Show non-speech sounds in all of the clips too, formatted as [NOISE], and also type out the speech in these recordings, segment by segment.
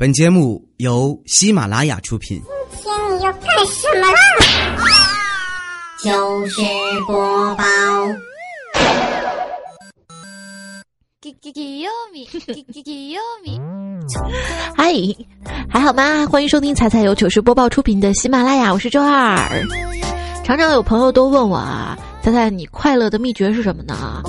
本节目由喜马拉雅出品。今天你要干什么啦？就是播报。嗨，还好吗？欢迎收听彩彩由糗事播报出品的喜马拉雅，我是周二。常常有朋友都问我啊，彩彩，你快乐的秘诀是什么呢？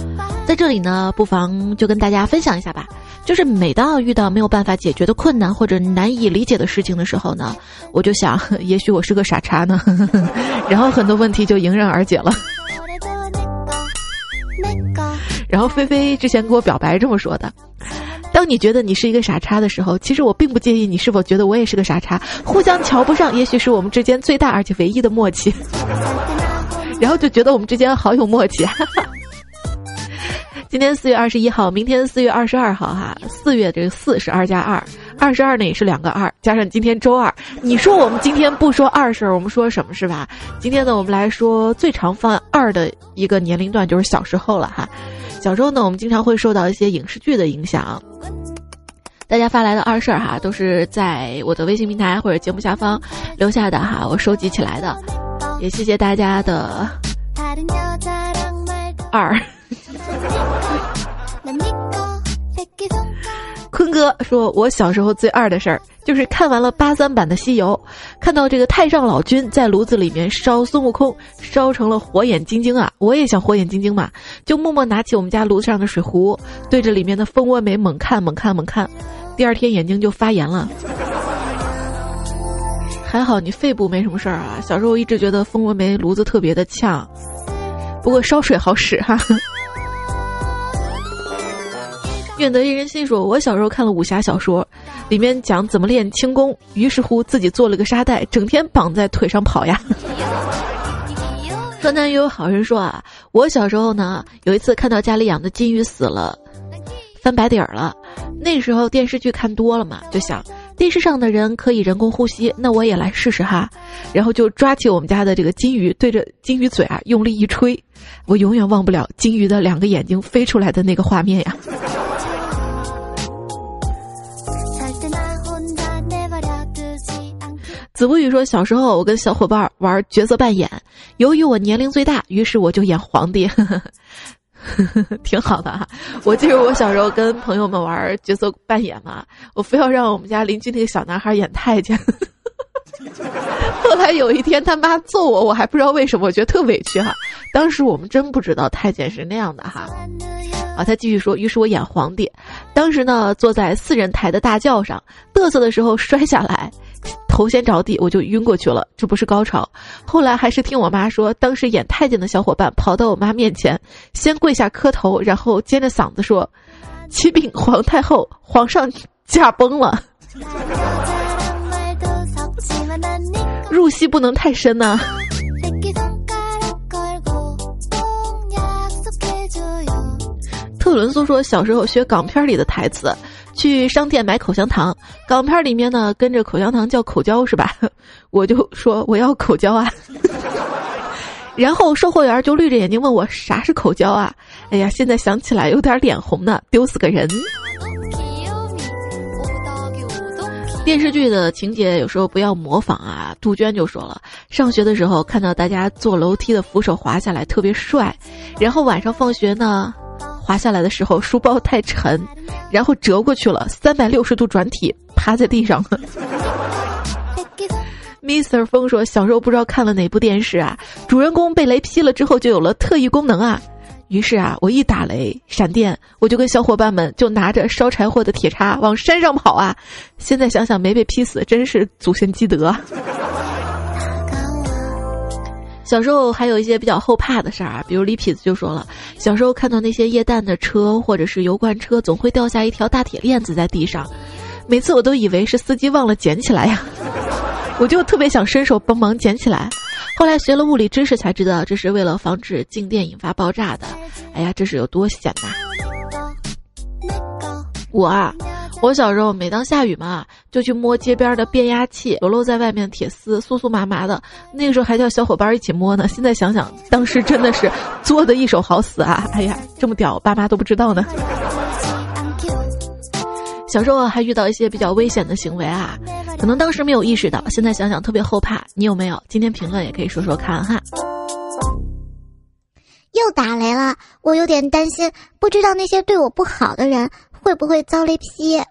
在这里呢，不妨就跟大家分享一下吧。就是每当遇到没有办法解决的困难或者难以理解的事情的时候呢，我就想，[LAUGHS] 也许我是个傻叉呢，[LAUGHS] 然后很多问题就迎刃而解了。然后菲菲之前跟我表白这么说的：，当你觉得你是一个傻叉的时候，其实我并不介意你是否觉得我也是个傻叉，互相瞧不上，也许是我们之间最大而且唯一的默契。[LAUGHS] 然后就觉得我们之间好有默契。今天四月二十一号，明天四月二十二号，哈，四月这个四是二加二，二十二呢也是两个二，加上今天周二，你说我们今天不说二事儿，我们说什么是吧？今天呢，我们来说最常犯二的一个年龄段就是小时候了哈。小时候呢，我们经常会受到一些影视剧的影响，大家发来的二事儿哈，都是在我的微信平台或者节目下方留下的哈，我收集起来的，也谢谢大家的二。坤哥说：“我小时候最二的事儿，就是看完了八三版的《西游》，看到这个太上老君在炉子里面烧孙悟空，烧成了火眼金睛啊！我也想火眼金睛嘛，就默默拿起我们家炉子上的水壶，对着里面的蜂窝煤猛看猛看猛看，第二天眼睛就发炎了。还好你肺部没什么事儿啊。小时候一直觉得蜂窝煤炉子特别的呛，不过烧水好使哈。”愿得一人心说：“我小时候看了武侠小说，里面讲怎么练轻功，于是乎自己做了个沙袋，整天绑在腿上跑呀。”河南也有好人说啊，我小时候呢，有一次看到家里养的金鱼死了，翻白底儿了。那时候电视剧看多了嘛，就想电视上的人可以人工呼吸，那我也来试试哈。然后就抓起我们家的这个金鱼，对着金鱼嘴啊用力一吹，我永远忘不了金鱼的两个眼睛飞出来的那个画面呀。子不语说：“小时候，我跟小伙伴玩角色扮演，由于我年龄最大，于是我就演皇帝，[LAUGHS] 挺好的哈。我记得我小时候跟朋友们玩角色扮演嘛，我非要让我们家邻居那个小男孩演太监。[LAUGHS] 后来有一天他妈揍我，我还不知道为什么，我觉得特委屈哈。当时我们真不知道太监是那样的哈。啊，他继续说，于是我演皇帝，当时呢坐在四人台的大轿上，嘚瑟的时候摔下来。”头先着地，我就晕过去了，这不是高潮。后来还是听我妈说，当时演太监的小伙伴跑到我妈面前，先跪下磕头，然后尖着嗓子说：“启禀皇太后，皇上驾崩了。”入戏不能太深呐。[LAUGHS] 特伦苏说，小时候学港片里的台词。去商店买口香糖，港片里面呢跟着口香糖叫口胶是吧？[LAUGHS] 我就说我要口胶啊，[LAUGHS] 然后售货员就绿着眼睛问我啥是口胶啊？哎呀，现在想起来有点脸红呢，丢死个人。电视剧的情节有时候不要模仿啊。杜鹃就说了，上学的时候看到大家坐楼梯的扶手滑下来特别帅，然后晚上放学呢。滑下来的时候，书包太沉，然后折过去了，三百六十度转体，趴在地上了。[LAUGHS] Mr. 风说，小时候不知道看了哪部电视啊，主人公被雷劈了之后就有了特异功能啊，于是啊，我一打雷闪电，我就跟小伙伴们就拿着烧柴火的铁叉往山上跑啊。现在想想没被劈死，真是祖先积德。小时候还有一些比较后怕的事儿啊，比如李痞子就说了，小时候看到那些液氮的车或者是油罐车，总会掉下一条大铁链子在地上，每次我都以为是司机忘了捡起来呀，[LAUGHS] 我就特别想伸手帮忙捡起来。后来学了物理知识才知道，这是为了防止静电引发爆炸的。哎呀，这是有多险呐！我啊。我小时候，每当下雨嘛，就去摸街边的变压器，裸露在外面铁丝，酥酥麻麻的。那个时候还叫小伙伴一起摸呢。现在想想，当时真的是作的一手好死啊！哎呀，这么屌，爸妈都不知道呢。小时候还遇到一些比较危险的行为啊，可能当时没有意识到，现在想想特别后怕。你有没有？今天评论也可以说说看哈。又打雷了，我有点担心，不知道那些对我不好的人会不会遭雷劈。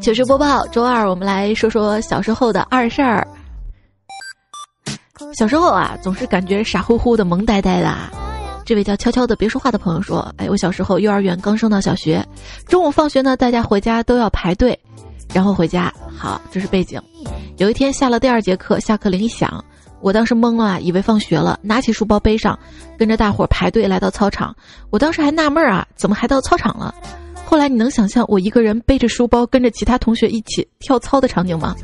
糗事播报，周二我们来说说小时候的二事儿。小时候啊，总是感觉傻乎乎的、萌呆呆的。这位叫悄悄的别说话的朋友说：“哎，我小时候幼儿园刚升到小学，中午放学呢，大家回家都要排队，然后回家。好，这是背景。有一天下了第二节课，下课铃一响，我当时懵了啊，以为放学了，拿起书包背上，跟着大伙排队来到操场。我当时还纳闷啊，怎么还到操场了？后来你能想象我一个人背着书包跟着其他同学一起跳操的场景吗？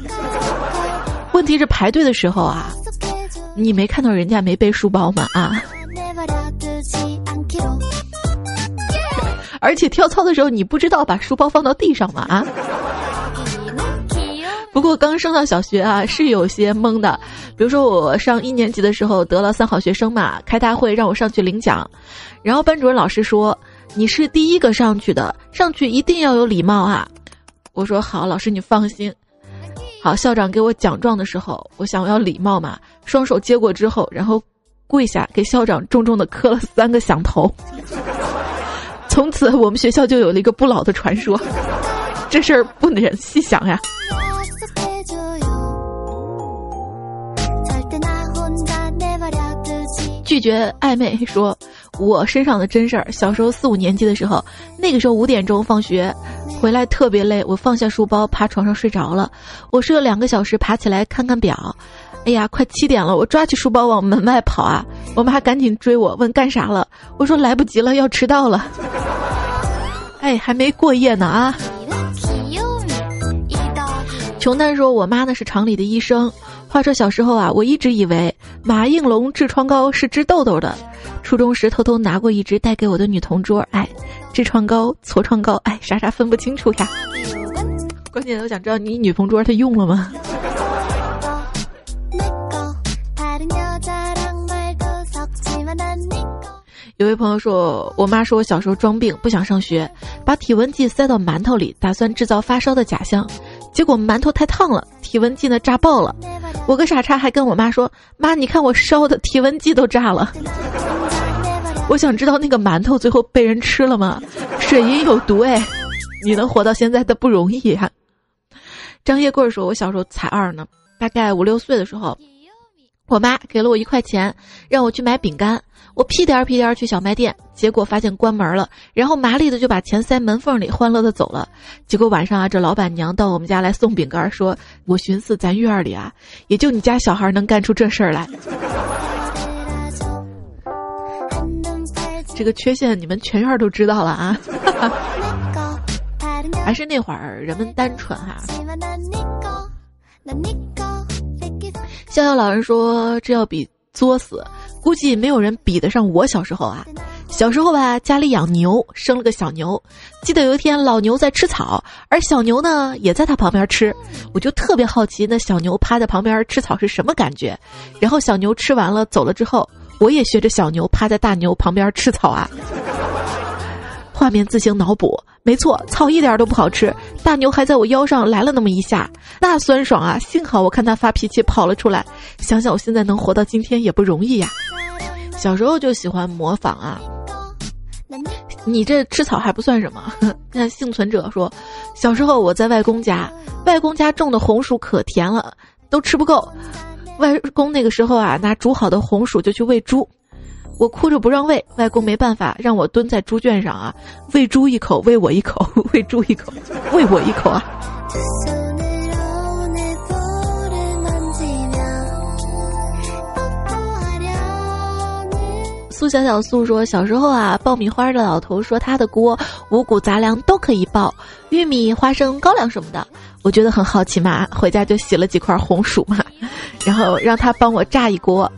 问题是排队的时候啊，你没看到人家没背书包吗？啊！” [LAUGHS] 而且跳操的时候，你不知道把书包放到地上吗？啊！不过刚升到小学啊，是有些懵的。比如说我上一年级的时候得了三好学生嘛，开大会让我上去领奖，然后班主任老师说你是第一个上去的，上去一定要有礼貌啊。我说好，老师你放心。好，校长给我奖状的时候，我想要礼貌嘛，双手接过之后，然后。跪下给校长重重的磕了三个响头，[LAUGHS] 从此我们学校就有了一个不老的传说。这事儿不忍细想呀。拒绝暧昧，说我身上的真事儿。小时候四五年级的时候，那个时候五点钟放学回来特别累，我放下书包趴床上睡着了。我睡了两个小时，爬起来看看表。哎呀，快七点了！我抓起书包往门外跑啊！我妈赶紧追我，问干啥了？我说来不及了，要迟到了。哎，还没过夜呢啊！穷蛋说：“我妈呢是厂里的医生。话说小时候啊，我一直以为马应龙痔疮膏是治痘痘的。初中时偷偷拿过一支带给我的女同桌，哎，痔疮膏、痤疮膏，哎，啥啥分不清楚呀。关键我想知道你女同桌她用了吗？”有位朋友说，我妈说我小时候装病，不想上学，把体温计塞到馒头里，打算制造发烧的假象，结果馒头太烫了，体温计呢炸爆了。我个傻叉还跟我妈说：“妈，你看我烧的体温计都炸了。”我想知道那个馒头最后被人吃了吗？水银有毒哎，你能活到现在的不容易呀。张叶贵说：“我小时候才二呢，大概五六岁的时候。”我妈给了我一块钱，让我去买饼干。我屁颠儿屁颠儿去小卖店，结果发现关门了。然后麻利的就把钱塞门缝里，欢乐的走了。结果晚上啊，这老板娘到我们家来送饼干，说：“我寻思咱院里啊，也就你家小孩能干出这事儿来。”这个缺陷你们全院都知道了啊！还是那会儿人们单纯哈。逍遥老人说：“这要比作死，估计没有人比得上我小时候啊！小时候吧，家里养牛，生了个小牛。记得有一天，老牛在吃草，而小牛呢也在它旁边吃。我就特别好奇，那小牛趴在旁边吃草是什么感觉？然后小牛吃完了走了之后，我也学着小牛趴在大牛旁边吃草啊。”画面自行脑补，没错，草一点都不好吃。大牛还在我腰上来了那么一下，那酸爽啊！幸好我看他发脾气跑了出来。想想我现在能活到今天也不容易呀。小时候就喜欢模仿啊。你这吃草还不算什么。[LAUGHS] 那幸存者说，小时候我在外公家，外公家种的红薯可甜了，都吃不够。外公那个时候啊，拿煮好的红薯就去喂猪。我哭着不让喂，外公没办法，让我蹲在猪圈上啊，喂猪一口，喂我一口，[LAUGHS] 喂猪一口，喂我一口啊。苏小小苏说，小时候啊，爆米花的老头说他的锅五谷杂粮都可以爆，玉米、花生、高粱什么的，我觉得很好奇嘛，回家就洗了几块红薯嘛，然后让他帮我炸一锅。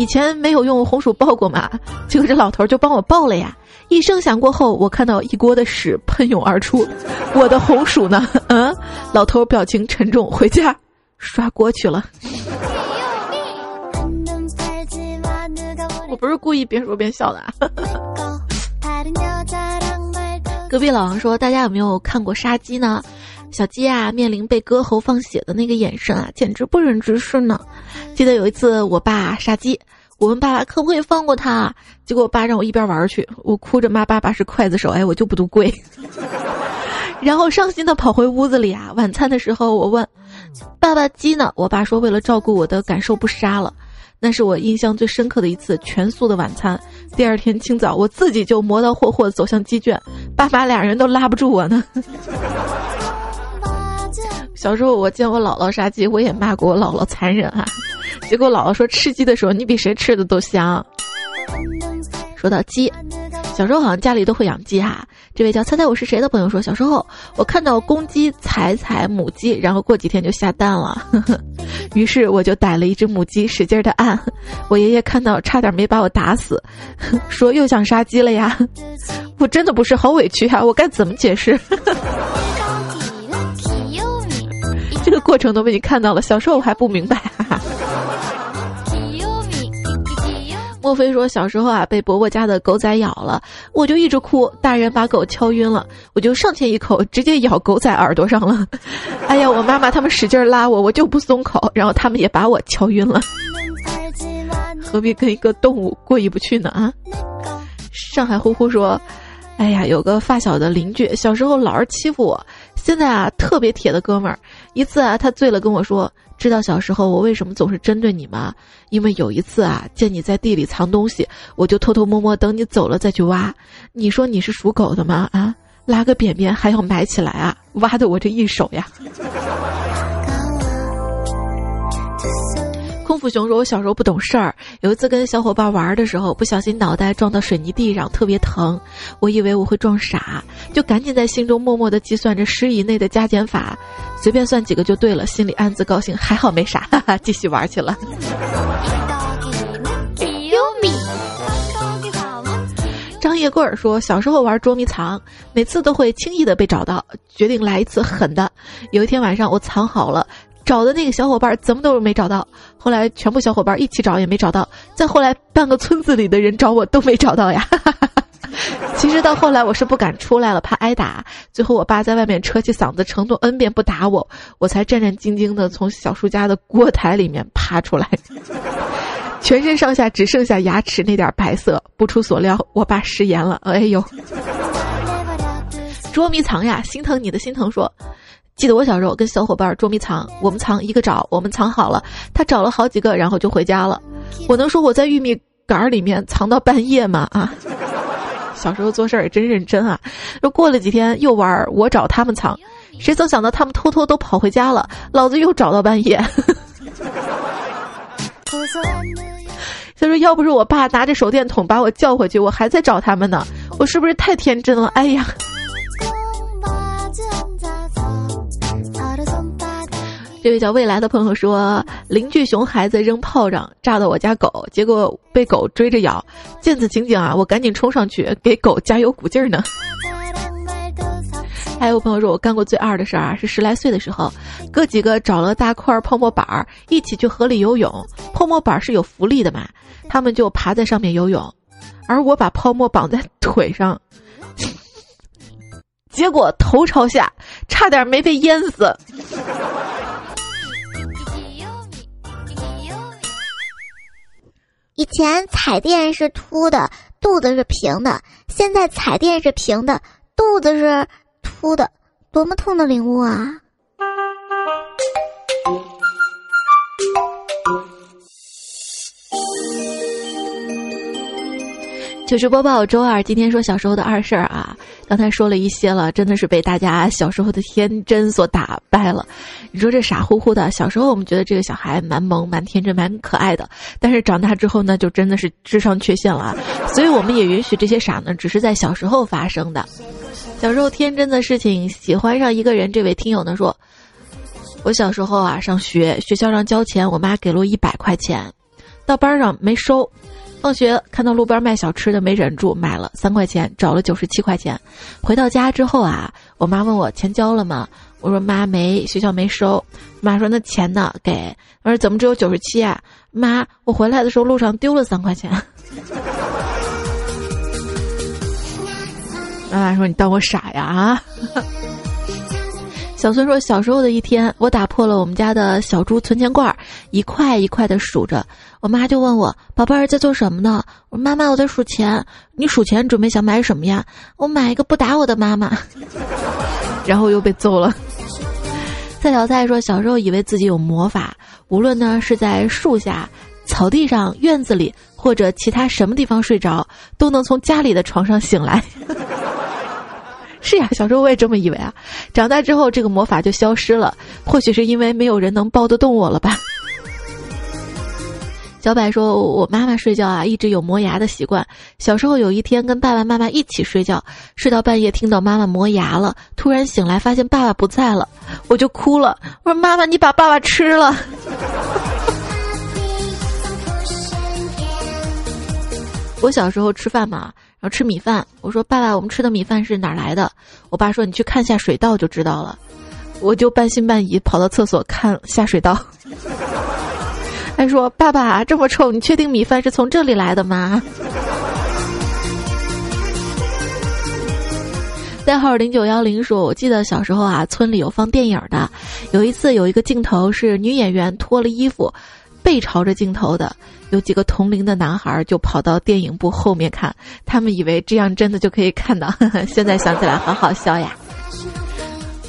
以前没有用红薯爆过嘛，结果这老头就帮我爆了呀！一声响过后，我看到一锅的屎喷涌而出，我的红薯呢？[LAUGHS] 嗯，老头表情沉重，回家刷锅去了。我不是故意边说边笑的。啊。[LAUGHS] 隔壁老王说：“大家有没有看过杀鸡呢？小鸡啊，面临被割喉放血的那个眼神啊，简直不忍直视呢。记得有一次我爸杀鸡，我问爸爸可不可以放过他，结果我爸让我一边玩去，我哭着骂爸爸是刽子手，哎，我就不读跪。[LAUGHS] 然后伤心的跑回屋子里啊，晚餐的时候我问爸爸鸡呢，我爸说为了照顾我的感受不杀了。”那是我印象最深刻的一次全素的晚餐。第二天清早，我自己就磨刀霍霍走向鸡圈，爸妈俩人都拉不住我呢。小时候我见我姥姥杀鸡，我也骂过我姥姥残忍啊。结果姥姥说吃鸡的时候你比谁吃的都香。说到鸡。小时候好像家里都会养鸡哈。这位叫猜猜我是谁的朋友说，小时候我看到公鸡踩踩母鸡，然后过几天就下蛋了。[LAUGHS] 于是我就逮了一只母鸡，使劲的按。我爷爷看到差点没把我打死，[LAUGHS] 说又想杀鸡了呀。[LAUGHS] 我真的不是，好委屈啊，我该怎么解释？个过程都被你看到了，小时候我还不明白。[LAUGHS] 莫非说小时候啊被伯伯家的狗仔咬了，我就一直哭，大人把狗敲晕了，我就上前一口直接咬狗仔耳朵上了。[LAUGHS] 哎呀，我妈妈他们使劲拉我，我就不松口，然后他们也把我敲晕了。[LAUGHS] 何必跟一个动物过意不去呢？啊！上海呼呼说，哎呀，有个发小的邻居，小时候老是欺负我，现在啊特别铁的哥们儿。一次啊，他醉了跟我说。知道小时候我为什么总是针对你吗？因为有一次啊，见你在地里藏东西，我就偷偷摸摸等你走了再去挖。你说你是属狗的吗？啊，拉个便便还要埋起来啊？挖的我这一手呀。空腹熊说：“我小时候不懂事儿，有一次跟小伙伴玩的时候，不小心脑袋撞到水泥地上，特别疼。我以为我会撞傻，就赶紧在心中默默的计算着十以内的加减法，随便算几个就对了，心里暗自高兴，还好没傻，哈哈，继续玩去了。[LAUGHS] ”张叶棍儿说：“小时候玩捉迷藏，每次都会轻易的被找到，决定来一次狠的。有一天晚上，我藏好了。”找的那个小伙伴怎么都没找到，后来全部小伙伴一起找也没找到，再后来半个村子里的人找我都没找到呀。[LAUGHS] 其实到后来我是不敢出来了，怕挨打。最后我爸在外面扯起嗓子承诺 n 遍不打我，我才战战兢兢的从小叔家的锅台里面爬出来，[LAUGHS] 全身上下只剩下牙齿那点白色。不出所料，我爸食言了。哎呦，捉迷藏呀，心疼你的心疼说。记得我小时候跟小伙伴捉迷藏，我们藏一个找，我们藏好了，他找了好几个，然后就回家了。我能说我在玉米杆里面藏到半夜吗？啊，[LAUGHS] 小时候做事儿也真认真啊。又过了几天又玩，我找他们藏，谁曾想到他们偷偷都跑回家了，老子又找到半夜。[LAUGHS] 他说要不是我爸拿着手电筒把我叫回去，我还在找他们呢。我是不是太天真了？哎呀。这位叫未来的朋友说，邻居熊孩子扔炮仗炸到我家狗，结果被狗追着咬。见此情景啊，我赶紧冲上去给狗加油鼓劲儿呢。[LAUGHS] 还有朋友说，我干过最二的事儿啊，是十来岁的时候，哥几个找了大块泡沫板儿，一起去河里游泳。泡沫板是有浮力的嘛，他们就爬在上面游泳，而我把泡沫绑在腿上，结果头朝下，差点没被淹死。以前彩电是凸的，肚子是平的；现在彩电是平的，肚子是凸的，多么痛的领悟啊！糗事播报周二，今天说小时候的二事儿啊，刚才说了一些了，真的是被大家小时候的天真所打败了。你说这傻乎乎的，小时候我们觉得这个小孩蛮萌、蛮天真、蛮可爱的，但是长大之后呢，就真的是智商缺陷了啊。所以我们也允许这些傻呢，只是在小时候发生的。小时候天真的事情，喜欢上一个人，这位听友呢说，我小时候啊上学，学校上交钱，我妈给了我一百块钱，到班上没收。放学看到路边卖小吃的，没忍住买了三块钱，找了九十七块钱。回到家之后啊，我妈问我钱交了吗？我说妈没，学校没收。妈说那钱呢？给。我说怎么只有九十七啊？妈，我回来的时候路上丢了三块钱。[LAUGHS] 妈妈说：“你当我傻呀？”啊。小孙说：“小时候的一天，我打破了我们家的小猪存钱罐，一块一块的数着。我妈就问我：‘宝贝儿在做什么呢？’我：‘妈妈，我在数钱。’你数钱准备想买什么呀？我买一个不打我的妈妈。[LAUGHS] 然后又被揍了。蔡小蔡说：小时候以为自己有魔法，无论呢是在树下、草地上、院子里或者其他什么地方睡着，都能从家里的床上醒来。”是呀，小时候我也这么以为啊。长大之后，这个魔法就消失了。或许是因为没有人能抱得动我了吧。小柏说：“我妈妈睡觉啊，一直有磨牙的习惯。小时候有一天跟爸爸妈妈一起睡觉，睡到半夜听到妈妈磨牙了，突然醒来发现爸爸不在了，我就哭了。我说：妈妈，你把爸爸吃了。[LAUGHS] 我小时候吃饭嘛。”然后吃米饭，我说爸爸，我们吃的米饭是哪来的？我爸说你去看下水道就知道了。我就半信半疑跑到厕所看下水道。[LAUGHS] 他说爸爸这么臭，你确定米饭是从这里来的吗？[LAUGHS] 代号零九幺零说，我记得小时候啊，村里有放电影的，有一次有一个镜头是女演员脱了衣服。背朝着镜头的有几个同龄的男孩就跑到电影部后面看，他们以为这样真的就可以看到。[LAUGHS] 现在想起来好好笑呀。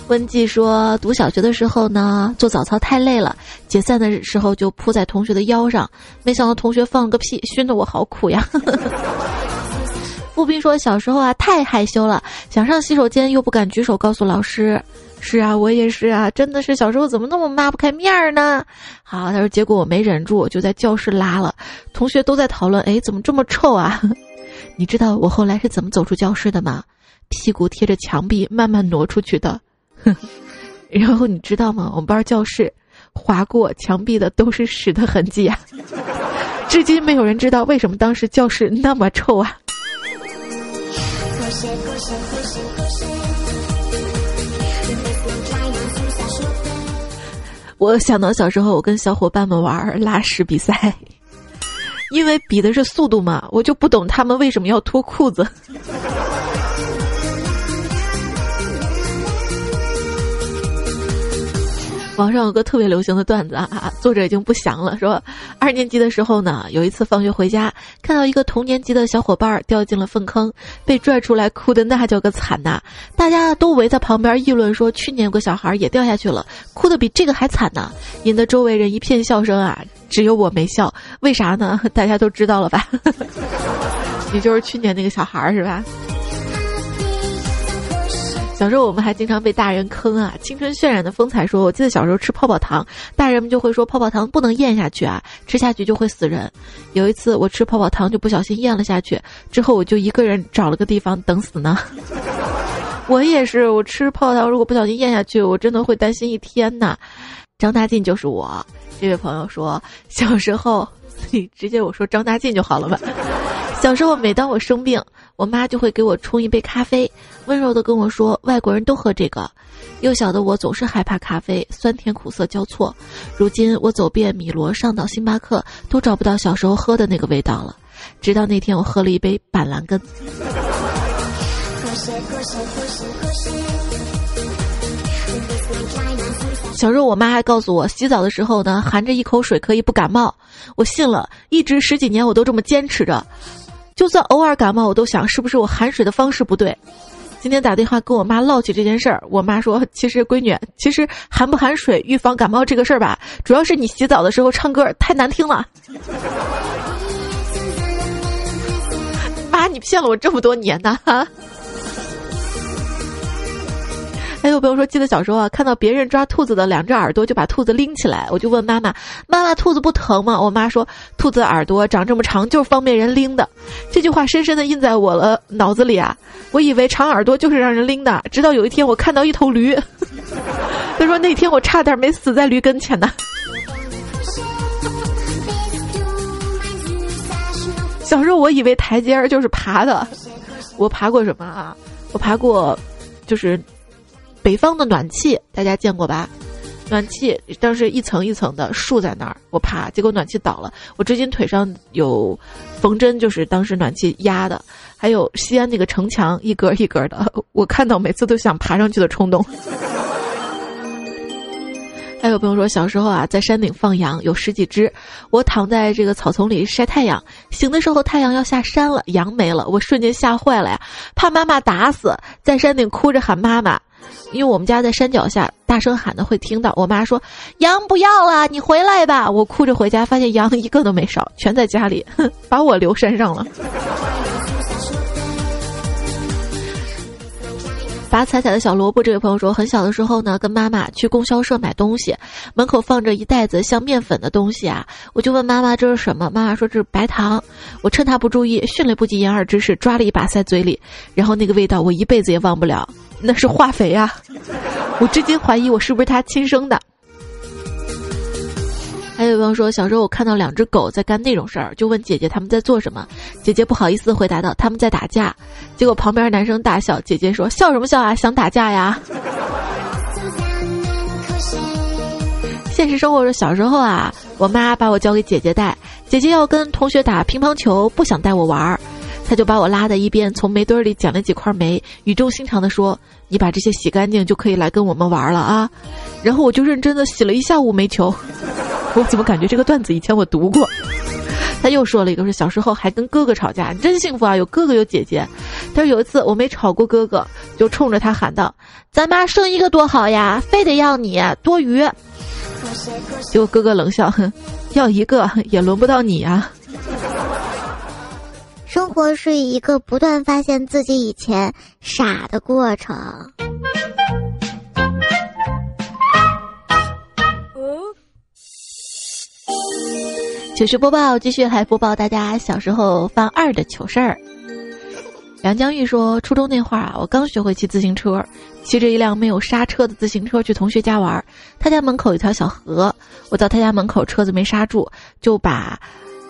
温季说，读小学的时候呢，做早操太累了，解散的时候就扑在同学的腰上，没想到同学放了个屁，熏得我好苦呀。[LAUGHS] 步兵说，小时候啊太害羞了，想上洗手间又不敢举手告诉老师。是啊，我也是啊，真的是小时候怎么那么抹不开面儿呢？好，他说结果我没忍住，就在教室拉了，同学都在讨论，哎，怎么这么臭啊？[LAUGHS] 你知道我后来是怎么走出教室的吗？屁股贴着墙壁慢慢挪出去的。[LAUGHS] 然后你知道吗？我们班教室划过墙壁的都是屎的痕迹啊！[LAUGHS] 至今没有人知道为什么当时教室那么臭啊！我想到小时候，我跟小伙伴们玩拉屎比赛，因为比的是速度嘛，我就不懂他们为什么要脱裤子。网上有个特别流行的段子啊，作者已经不详了。说二年级的时候呢，有一次放学回家，看到一个同年级的小伙伴掉进了粪坑，被拽出来，哭的那叫个惨呐！大家都围在旁边议论说，去年有个小孩也掉下去了，哭的比这个还惨呢，引得周围人一片笑声啊，只有我没笑，为啥呢？大家都知道了吧？[LAUGHS] 你就是去年那个小孩是吧？小时候我们还经常被大人坑啊！青春渲染的风采说：“我记得小时候吃泡泡糖，大人们就会说泡泡糖不能咽下去啊，吃下去就会死人。有一次我吃泡泡糖就不小心咽了下去，之后我就一个人找了个地方等死呢。[LAUGHS] 我也是，我吃泡泡糖如果不小心咽下去，我真的会担心一天呐。张大进就是我，这位朋友说小时候，[LAUGHS] 你直接我说张大进就好了吧。[LAUGHS] 小时候每当我生病。我妈就会给我冲一杯咖啡，温柔的跟我说：“外国人都喝这个。”幼小的我总是害怕咖啡，酸甜苦涩交错。如今我走遍米罗，上到星巴克，都找不到小时候喝的那个味道了。直到那天，我喝了一杯板蓝根。小时候，我妈还告诉我，洗澡的时候呢，含着一口水可以不感冒。我信了，一直十几年我都这么坚持着。就算偶尔感冒，我都想是不是我含水的方式不对。今天打电话跟我妈唠起这件事儿，我妈说：“其实闺女，其实含不含水预防感冒这个事儿吧，主要是你洗澡的时候唱歌太难听了。[LAUGHS] ”妈，你骗了我这么多年呢！还有朋友说，记得小时候啊，看到别人抓兔子的两只耳朵，就把兔子拎起来。我就问妈妈：“妈妈，兔子不疼吗？”我妈说：“兔子耳朵长这么长，就是方便人拎的。”这句话深深的印在我了脑子里啊！我以为长耳朵就是让人拎的，直到有一天我看到一头驴。[LAUGHS] 他说那天我差点没死在驴跟前呢。小时候我以为台阶儿就是爬的，我爬过什么啊？我爬过，就是。北方的暖气大家见过吧？暖气当时一层一层的竖在那儿，我爬，结果暖气倒了，我至今腿上有缝针，就是当时暖气压的，还有西安那个城墙一格一格的，我看到每次都想爬上去的冲动。还有朋友说，小时候啊，在山顶放羊，有十几只，我躺在这个草丛里晒太阳，醒的时候太阳要下山了，羊没了，我瞬间吓坏了呀，怕妈妈打死，在山顶哭着喊妈妈，因为我们家在山脚下，大声喊的会听到。我妈说：“羊不要了，你回来吧。”我哭着回家，发现羊一个都没少，全在家里，[LAUGHS] 把我留山上了。拔彩彩的小萝卜，这位朋友说，很小的时候呢，跟妈妈去供销社买东西，门口放着一袋子像面粉的东西啊，我就问妈妈这是什么，妈妈说这是白糖，我趁她不注意，迅雷不及掩耳之势抓了一把塞嘴里，然后那个味道我一辈子也忘不了，那是化肥啊，我至今怀疑我是不是他亲生的。还有朋友说，小时候我看到两只狗在干那种事儿，就问姐姐他们在做什么。姐姐不好意思回答道他们在打架。结果旁边男生大笑，姐姐说笑什么笑啊？想打架呀？现实生活中，小时候啊，我妈把我交给姐姐带，姐姐要跟同学打乒乓球，不想带我玩儿，她就把我拉在一边，从煤堆里捡了几块煤，语重心长地说：“你把这些洗干净，就可以来跟我们玩了啊。”然后我就认真的洗了一下午煤球。我怎么感觉这个段子以前我读过？他又说了一个，说小时候还跟哥哥吵架，真幸福啊，有哥哥有姐姐。但是有一次我没吵过哥哥，就冲着他喊道：“咱妈生一个多好呀，非得要你多余。”结果哥哥冷笑：“哼，要一个也轮不到你啊。”生活是一个不断发现自己以前傻的过程。糗事播报继续来播报大家小时候犯二的糗事儿。梁江玉说，初中那会儿啊，我刚学会骑自行车，骑着一辆没有刹车的自行车去同学家玩。他家门口有条小河，我到他家门口，车子没刹住，就把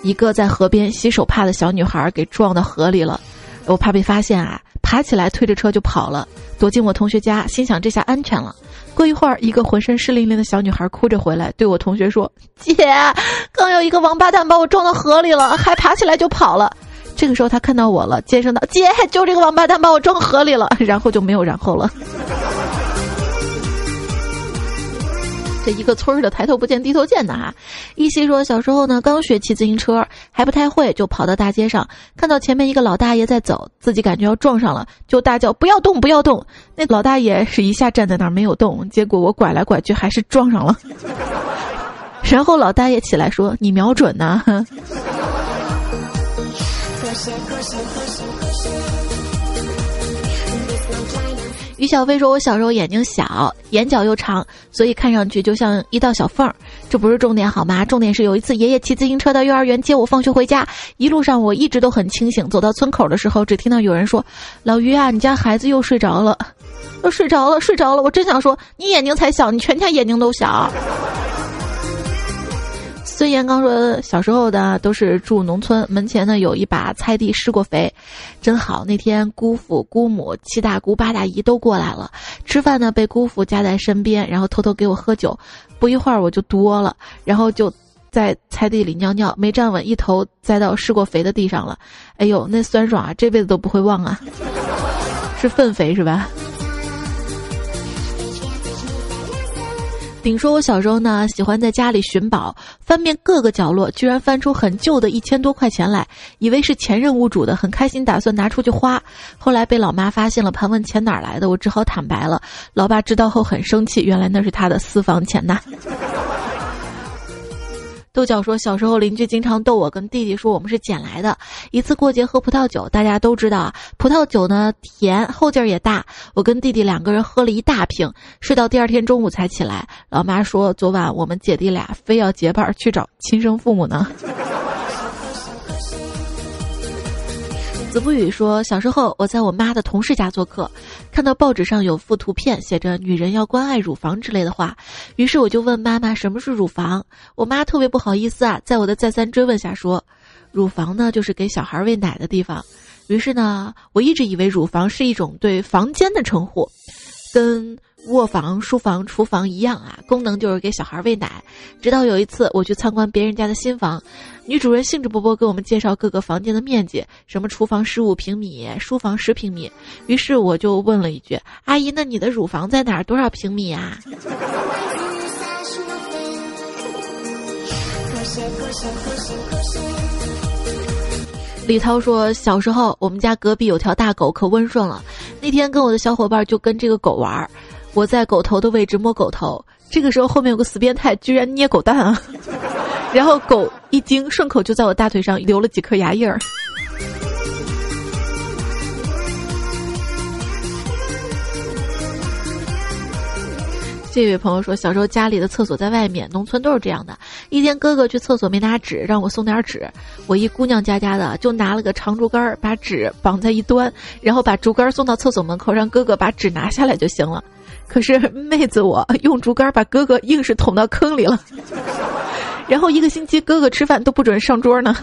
一个在河边洗手帕的小女孩给撞到河里了。我怕被发现啊，爬起来推着车就跑了，躲进我同学家，心想这下安全了。过一会儿，一个浑身湿淋淋的小女孩哭着回来，对我同学说：“姐，刚有一个王八蛋把我撞到河里了，还爬起来就跑了。”这个时候他看到我了，尖声道：“姐，就这个王八蛋把我撞河里了。”然后就没有然后了。这一个村儿的抬头不见低头见的哈，依稀说小时候呢刚学骑自行车还不太会，就跑到大街上，看到前面一个老大爷在走，自己感觉要撞上了，就大叫不要动不要动。那老大爷是一下站在那儿没有动，结果我拐来拐去还是撞上了。[LAUGHS] 然后老大爷起来说：“你瞄准呢。”于小飞说：“我小时候眼睛小，眼角又长，所以看上去就像一道小缝儿。这不是重点好吗？重点是有一次爷爷骑自行车到幼儿园接我放学回家，一路上我一直都很清醒。走到村口的时候，只听到有人说：‘老于啊，你家孩子又睡着了，[LAUGHS] 又睡着了，睡着了。’我真想说，你眼睛才小，你全家眼睛都小。”孙岩刚说，小时候的都是住农村，门前呢有一把菜地，施过肥，真好。那天姑父、姑母、七大姑八大姨都过来了，吃饭呢被姑父夹在身边，然后偷偷给我喝酒。不一会儿我就多了，然后就在菜地里尿尿，没站稳，一头栽到施过肥的地上了。哎呦，那酸爽啊，这辈子都不会忘啊！[LAUGHS] 是粪肥是吧？顶说，我小时候呢，喜欢在家里寻宝，翻遍各个角落，居然翻出很旧的一千多块钱来，以为是前任屋主的，很开心，打算拿出去花。后来被老妈发现了，盘问钱哪来的，我只好坦白了。老爸知道后很生气，原来那是他的私房钱呐。豆角说：“小时候邻居经常逗我跟弟弟说，我们是捡来的。一次过节喝葡萄酒，大家都知道啊，葡萄酒呢甜，后劲儿也大。我跟弟弟两个人喝了一大瓶，睡到第二天中午才起来。老妈说，昨晚我们姐弟俩非要结伴去找亲生父母呢。”子不语说：“小时候我在我妈的同事家做客，看到报纸上有幅图片，写着‘女人要关爱乳房’之类的话，于是我就问妈妈什么是乳房。我妈特别不好意思啊，在我的再三追问下说，乳房呢就是给小孩喂奶的地方。于是呢，我一直以为乳房是一种对房间的称呼，跟卧房、书房、厨房一样啊，功能就是给小孩喂奶。直到有一次我去参观别人家的新房，女主人兴致勃勃给我们介绍各个房间的面积，什么厨房十五平米，书房十平米。于是我就问了一句：“阿姨，那你的乳房在哪儿？多少平米啊？”李涛说：“小时候，我们家隔壁有条大狗，可温顺了。那天跟我的小伙伴就跟这个狗玩，我在狗头的位置摸狗头，这个时候后面有个死变态，居然捏狗蛋啊！[LAUGHS] 然后狗一惊，顺口就在我大腿上留了几颗牙印儿。”这位朋友说，小时候家里的厕所在外面，农村都是这样的。一天哥哥去厕所没拿纸，让我送点纸。我一姑娘家家的，就拿了个长竹竿，把纸绑在一端，然后把竹竿送到厕所门口，让哥哥把纸拿下来就行了。可是妹子我用竹竿把哥哥硬是捅到坑里了，然后一个星期哥哥吃饭都不准上桌呢。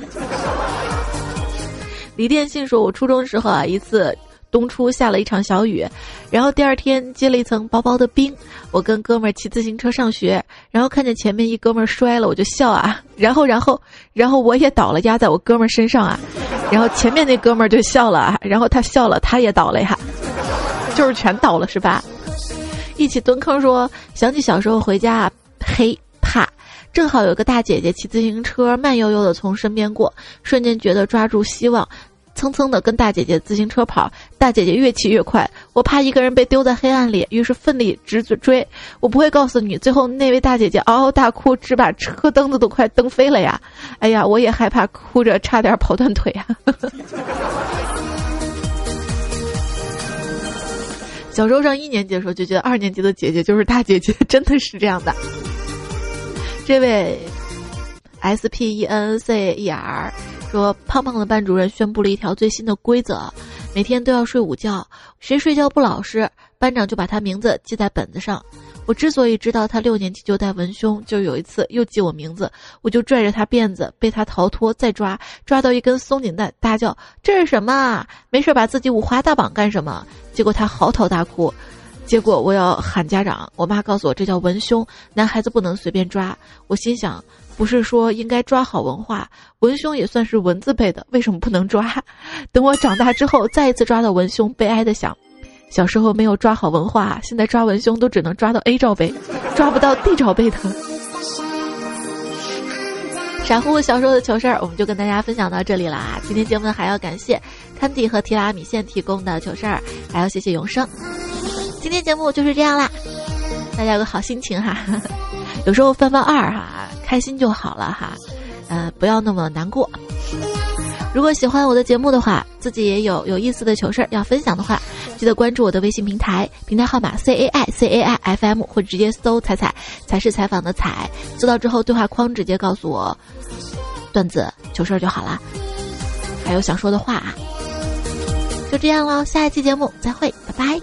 李电信说，我初中的时候啊，一次。冬初下了一场小雨，然后第二天结了一层薄薄的冰。我跟哥们儿骑自行车上学，然后看见前面一哥们儿摔了，我就笑啊。然后，然后，然后我也倒了，压在我哥们儿身上啊。然后前面那哥们儿就笑了啊，然后他笑了，他也倒了呀，就是全倒了是吧？一起蹲坑说，想起小时候回家，嘿怕，正好有个大姐姐骑自行车慢悠悠的从身边过，瞬间觉得抓住希望。蹭蹭的跟大姐姐自行车跑，大姐姐越骑越快，我怕一个人被丢在黑暗里，于是奋力直追。我不会告诉你，最后那位大姐姐嗷嗷大哭，只把车蹬子都快蹬飞了呀！哎呀，我也害怕，哭着差点跑断腿呀。小时候上一年级的时候就觉得二年级的姐姐就是大姐姐，[LAUGHS] 真的是这样的。这位 S P E N C E R。说胖胖的班主任宣布了一条最新的规则，每天都要睡午觉，谁睡觉不老实，班长就把他名字记在本子上。我之所以知道他六年级就带文胸，就有一次又记我名字，我就拽着他辫子，被他逃脱，再抓，抓到一根松紧带，大叫：“这是什么？没事把自己五花大绑干什么？”结果他嚎啕大哭，结果我要喊家长，我妈告诉我这叫文胸，男孩子不能随便抓。我心想。不是说应该抓好文化，文胸也算是文字辈的，为什么不能抓？[LAUGHS] 等我长大之后再一次抓到文胸，悲哀的想，小时候没有抓好文化，现在抓文胸都只能抓到 A 罩杯，抓不到 D 罩杯的。傻乎乎小时候的糗事儿，我们就跟大家分享到这里啦。今天节目呢还要感谢 Candy 和提拉米线提供的糗事儿，还要谢谢永生。今天节目就是这样啦，大家有个好心情哈。[LAUGHS] 有时候翻翻二哈，开心就好了哈，呃，不要那么难过。如果喜欢我的节目的话，自己也有有意思的糗事儿要分享的话，记得关注我的微信平台，平台号码 C A I C A I F M，或者直接搜“彩彩”，才是采访的彩。搜到之后，对话框直接告诉我段子、糗事儿就好啦。还有想说的话啊，就这样喽。下一期节目再会，拜拜。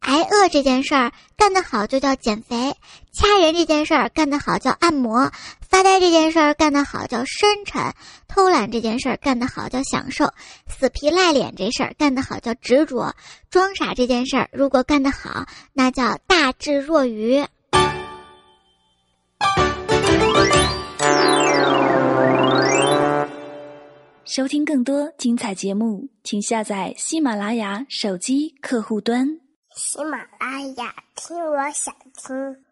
挨饿这件事儿干得好就叫减肥，掐人这件事儿干得好叫按摩，发呆这件事儿干得好叫深沉，偷懒这件事儿干得好叫享受，死皮赖脸这事儿干得好叫执着，装傻这件事儿如果干得好，那叫大智若愚。收听更多精彩节目，请下载喜马拉雅手机客户端。喜马拉雅，听我想听。